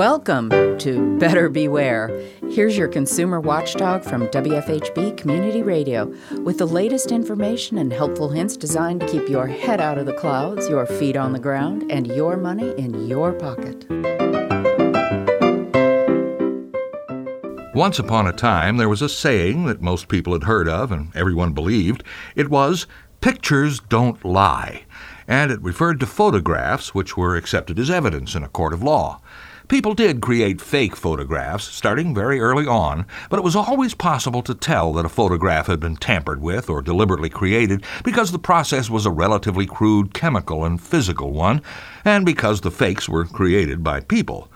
Welcome to Better Beware. Here's your consumer watchdog from WFHB Community Radio with the latest information and helpful hints designed to keep your head out of the clouds, your feet on the ground, and your money in your pocket. Once upon a time, there was a saying that most people had heard of and everyone believed. It was, Pictures don't lie. And it referred to photographs which were accepted as evidence in a court of law. People did create fake photographs, starting very early on, but it was always possible to tell that a photograph had been tampered with or deliberately created because the process was a relatively crude chemical and physical one, and because the fakes were created by people.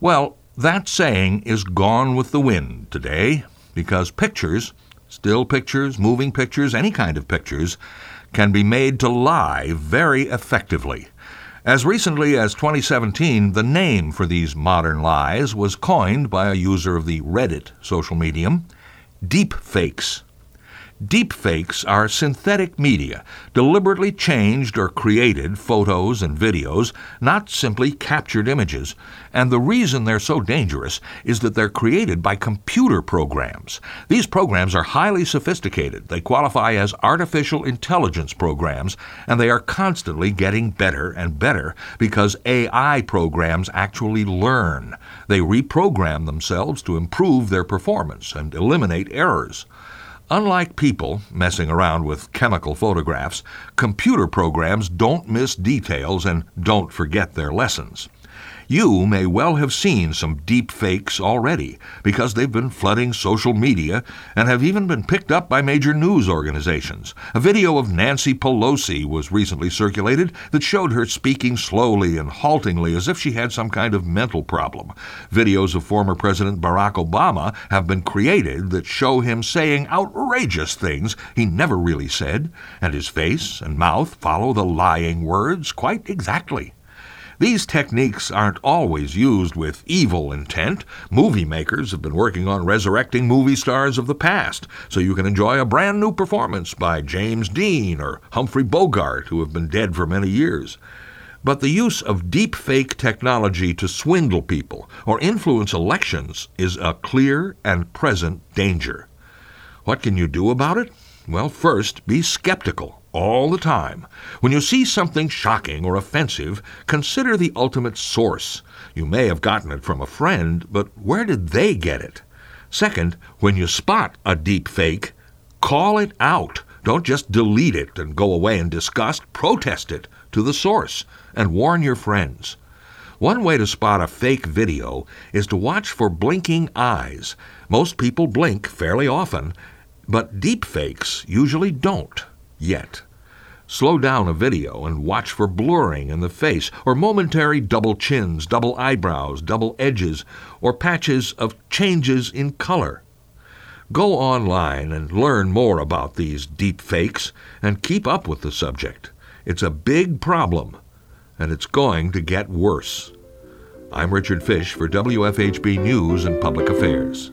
Well, that saying is gone with the wind today because pictures, still pictures, moving pictures, any kind of pictures, can be made to lie very effectively. As recently as 2017, the name for these modern lies was coined by a user of the Reddit social medium deepfakes. Deepfakes are synthetic media, deliberately changed or created photos and videos, not simply captured images. And the reason they're so dangerous is that they're created by computer programs. These programs are highly sophisticated. They qualify as artificial intelligence programs, and they are constantly getting better and better because AI programs actually learn. They reprogram themselves to improve their performance and eliminate errors. Unlike people messing around with chemical photographs, computer programs don't miss details and don't forget their lessons. You may well have seen some deep fakes already because they've been flooding social media and have even been picked up by major news organizations. A video of Nancy Pelosi was recently circulated that showed her speaking slowly and haltingly as if she had some kind of mental problem. Videos of former President Barack Obama have been created that show him saying outrageous things he never really said, and his face and mouth follow the lying words quite exactly. These techniques aren't always used with evil intent. Movie makers have been working on resurrecting movie stars of the past, so you can enjoy a brand new performance by James Dean or Humphrey Bogart, who have been dead for many years. But the use of deep fake technology to swindle people or influence elections is a clear and present danger. What can you do about it? Well, first, be skeptical all the time. When you see something shocking or offensive, consider the ultimate source. You may have gotten it from a friend, but where did they get it? Second, when you spot a deep fake, call it out. Don't just delete it and go away in disgust. Protest it to the source and warn your friends. One way to spot a fake video is to watch for blinking eyes. Most people blink fairly often, but deep fakes usually don't yet. Slow down a video and watch for blurring in the face, or momentary double chins, double eyebrows, double edges, or patches of changes in color. Go online and learn more about these deep fakes and keep up with the subject. It's a big problem, and it's going to get worse. I'm Richard Fish for WFHB News and Public Affairs.